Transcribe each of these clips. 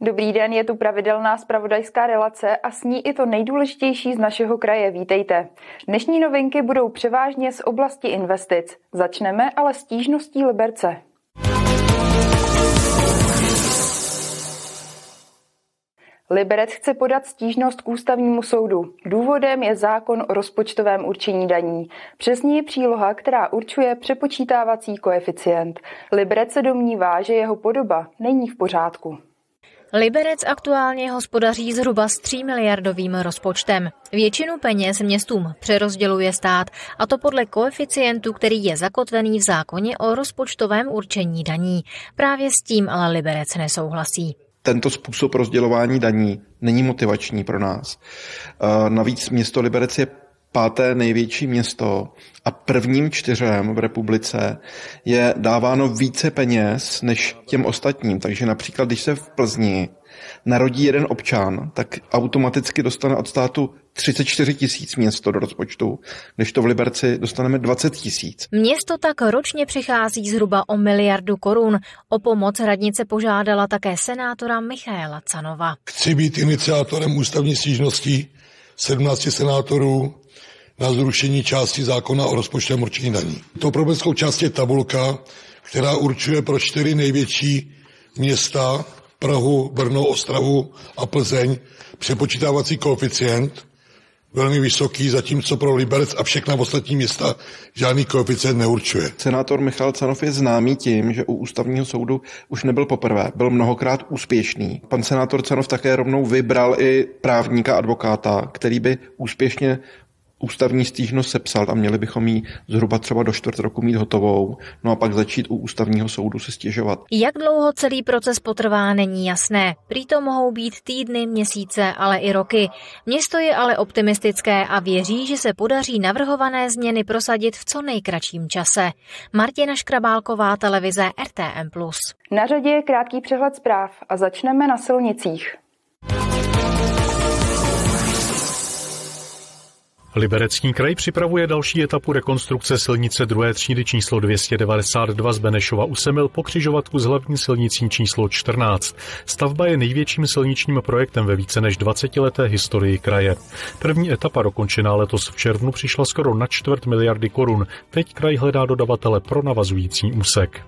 Dobrý den, je tu pravidelná spravodajská relace a s ní i to nejdůležitější z našeho kraje. Vítejte. Dnešní novinky budou převážně z oblasti investic. Začneme ale stížností Liberce. Liberec chce podat stížnost k ústavnímu soudu. Důvodem je zákon o rozpočtovém určení daní. Přesně je příloha, která určuje přepočítávací koeficient. Liberec se domnívá, že jeho podoba není v pořádku. Liberec aktuálně hospodaří zhruba s 3 miliardovým rozpočtem. Většinu peněz městům přerozděluje stát, a to podle koeficientu, který je zakotvený v zákoně o rozpočtovém určení daní. Právě s tím ale Liberec nesouhlasí tento způsob rozdělování daní není motivační pro nás. Eh, navíc město Liberec je páté největší město a prvním čtyřem v republice je dáváno více peněz než těm ostatním. Takže například, když se v Plzni narodí jeden občan, tak automaticky dostane od státu 34 tisíc město do rozpočtu, když to v Liberci dostaneme 20 tisíc. Město tak ročně přichází zhruba o miliardu korun. O pomoc radnice požádala také senátora Michaela Canova. Chci být iniciátorem ústavní stížnosti 17 senátorů na zrušení části zákona o rozpočtovém určení daní. To problematickou část je tabulka, která určuje pro čtyři největší města Prahu, Brno, Ostravu a Plzeň přepočítávací koeficient velmi vysoký, zatímco pro Liberec a všechna ostatní města žádný koeficient neurčuje. Senátor Michal Canov je známý tím, že u ústavního soudu už nebyl poprvé, byl mnohokrát úspěšný. Pan senátor Canov také rovnou vybral i právníka advokáta, který by úspěšně ústavní stížnost sepsal a měli bychom ji zhruba třeba do čtvrt roku mít hotovou, no a pak začít u ústavního soudu se stěžovat. Jak dlouho celý proces potrvá, není jasné. Prý to mohou být týdny, měsíce, ale i roky. Město je ale optimistické a věří, že se podaří navrhované změny prosadit v co nejkratším čase. Martina Škrabálková, televize RTM+. Na řadě je krátký přehled zpráv a začneme na silnicích. Liberecký kraj připravuje další etapu rekonstrukce silnice druhé třídy číslo 292 z Benešova u Semil po křižovatku s hlavní silnicí číslo 14. Stavba je největším silničním projektem ve více než 20-leté historii kraje. První etapa dokončená letos v červnu přišla skoro na čtvrt miliardy korun. Teď kraj hledá dodavatele pro navazující úsek.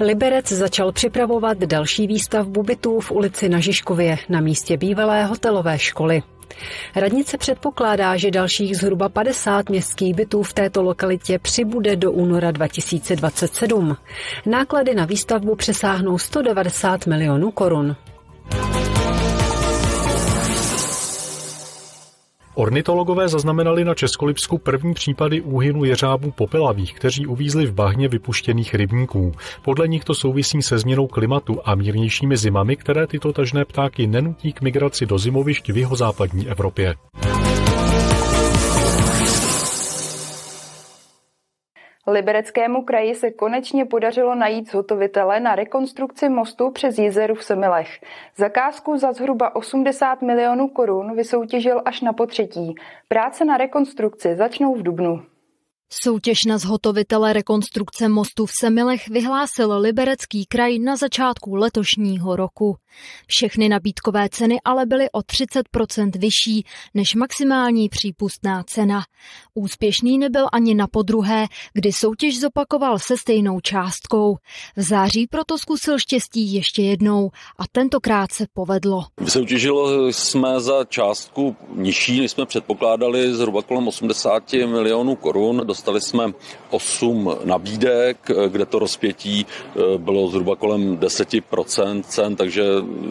Liberec začal připravovat další výstavbu bytů v ulici na Žižkově na místě bývalé hotelové školy. Radnice předpokládá, že dalších zhruba 50 městských bytů v této lokalitě přibude do února 2027. Náklady na výstavbu přesáhnou 190 milionů korun. Ornitologové zaznamenali na Českolipsku první případy úhynu jeřábů popelavých, kteří uvízli v bahně vypuštěných rybníků. Podle nich to souvisí se změnou klimatu a mírnějšími zimami, které tyto tažné ptáky nenutí k migraci do zimovišť v jeho západní Evropě. Libereckému kraji se konečně podařilo najít zhotovitele na rekonstrukci mostu přes jezeru v Semilech. Zakázku za zhruba 80 milionů korun vysoutěžil až na potřetí. Práce na rekonstrukci začnou v Dubnu. Soutěž na zhotovitele rekonstrukce mostu v Semilech vyhlásil Liberecký kraj na začátku letošního roku. Všechny nabídkové ceny ale byly o 30% vyšší než maximální přípustná cena. Úspěšný nebyl ani na podruhé, kdy soutěž zopakoval se stejnou částkou. V září proto zkusil štěstí ještě jednou a tentokrát se povedlo. Soutěžilo jsme za částku nižší, než jsme předpokládali, zhruba kolem 80 milionů korun. Dostali jsme 8 nabídek, kde to rozpětí eh, bylo zhruba kolem 10% cen, takže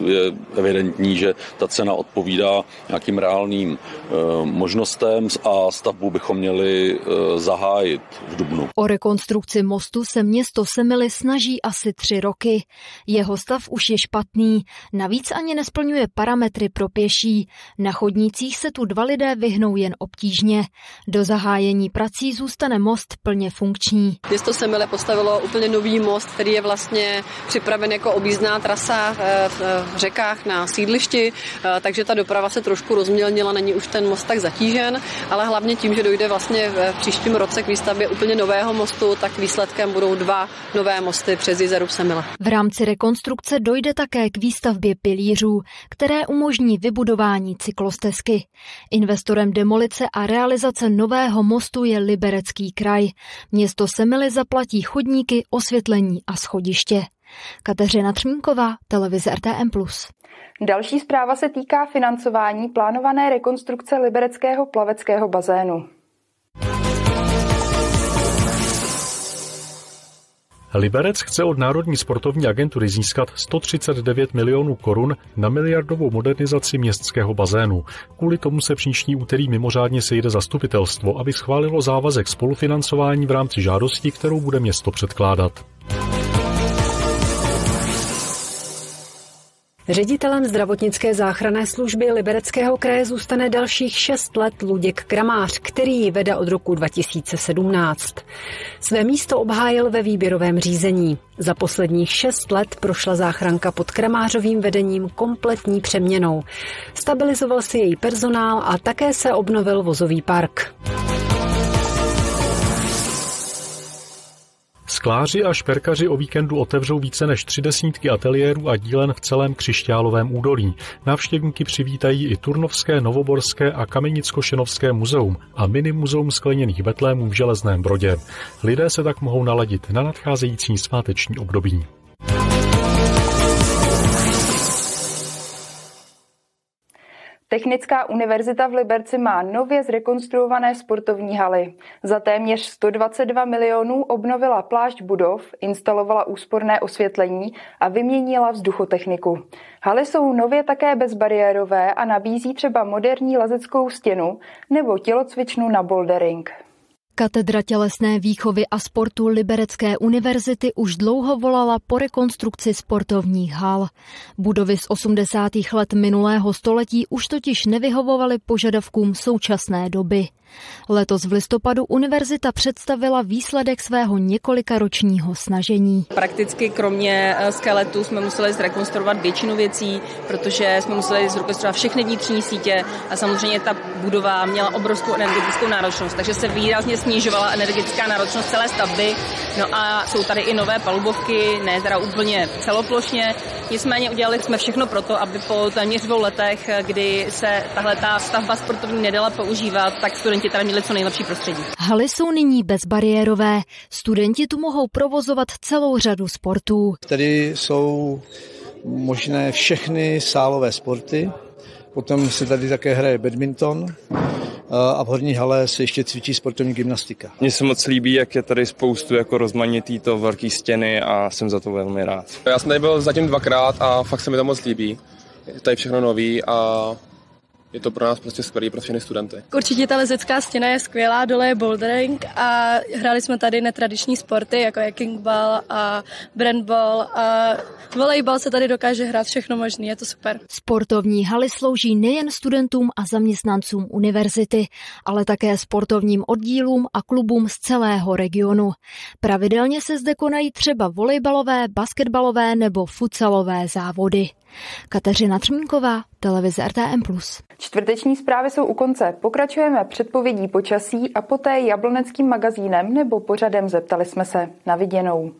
je evidentní, že ta cena odpovídá nějakým reálným eh, možnostem a stavbu bychom měli eh, zahájit v Dubnu. O rekonstrukci mostu se město Semily snaží asi tři roky. Jeho stav už je špatný, navíc ani nesplňuje parametry pro pěší. Na chodnících se tu dva lidé vyhnou jen obtížně. Do zahájení prací zůstává zůstane most plně funkční. Město Semile postavilo úplně nový most, který je vlastně připraven jako objízdná trasa v řekách na sídlišti, takže ta doprava se trošku rozmělnila, není už ten most tak zatížen, ale hlavně tím, že dojde vlastně v příštím roce k výstavbě úplně nového mostu, tak výsledkem budou dva nové mosty přes jezeru Semile. V rámci rekonstrukce dojde také k výstavbě pilířů, které umožní vybudování cyklostezky. Investorem demolice a realizace nového mostu je Liberecký kraj. Město Semily zaplatí chodníky, osvětlení a schodiště. Kateřina Třmínková, televize RTM+. Další zpráva se týká financování plánované rekonstrukce libereckého plaveckého bazénu. Liberec chce od Národní sportovní agentury získat 139 milionů korun na miliardovou modernizaci městského bazénu. Kvůli tomu se příští úterý mimořádně sejde zastupitelstvo, aby schválilo závazek spolufinancování v rámci žádosti, kterou bude město předkládat. Ředitelem zdravotnické záchranné služby Libereckého kraje zůstane dalších šest let Luděk Kramář, který ji vede od roku 2017. Své místo obhájil ve výběrovém řízení. Za posledních šest let prošla záchranka pod Kramářovým vedením kompletní přeměnou. Stabilizoval si její personál a také se obnovil vozový park. Skláři a šperkaři o víkendu otevřou více než tři desítky ateliérů a dílen v celém křišťálovém údolí. Návštěvníky přivítají i Turnovské, Novoborské a Kamenicko-Šenovské muzeum a mini muzeum skleněných betlémů v Železném Brodě. Lidé se tak mohou naladit na nadcházející sváteční období. Technická univerzita v Liberci má nově zrekonstruované sportovní haly. Za téměř 122 milionů obnovila plášť budov, instalovala úsporné osvětlení a vyměnila vzduchotechniku. Haly jsou nově také bezbariérové a nabízí třeba moderní lezeckou stěnu nebo tělocvičnu na bouldering. Katedra tělesné výchovy a sportu Liberecké univerzity už dlouho volala po rekonstrukci sportovních hal. Budovy z 80. let minulého století už totiž nevyhovovaly požadavkům současné doby. Letos v listopadu univerzita představila výsledek svého několikaročního snažení. Prakticky kromě eh, skeletu jsme museli zrekonstruovat většinu věcí, protože jsme museli zrekonstruovat všechny vnitřní sítě a samozřejmě ta budova měla obrovskou energetickou náročnost, takže se výrazně snižovala energetická náročnost celé stavby. No a jsou tady i nové palubovky, ne teda úplně celoplošně, nicméně udělali jsme všechno pro to, aby po téměř dvou letech, kdy se tahle ta stavba sportovní nedala používat, tak studenti studenti tady měli co nejlepší prostředí. Haly jsou nyní bezbariérové. Studenti tu mohou provozovat celou řadu sportů. Tady jsou možné všechny sálové sporty. Potom se tady také hraje badminton a v horní hale se ještě cvičí sportovní gymnastika. Mně se moc líbí, jak je tady spoustu jako rozmanitý to velký stěny a jsem za to velmi rád. Já jsem tady byl zatím dvakrát a fakt se mi to moc líbí. Je tady všechno nový a je to pro nás prostě skvělý pro všechny studenty. Určitě ta lezecká stěna je skvělá, dole je bouldering a hráli jsme tady netradiční sporty, jako je kingball a brandball a volejbal se tady dokáže hrát všechno možné, je to super. Sportovní haly slouží nejen studentům a zaměstnancům univerzity, ale také sportovním oddílům a klubům z celého regionu. Pravidelně se zde konají třeba volejbalové, basketbalové nebo futsalové závody. Kateřina Třmínková, televize RTM+. Čtvrteční zprávy jsou u konce. Pokračujeme předpovědí počasí a poté jabloneckým magazínem nebo pořadem Zeptali jsme se. Na viděnou.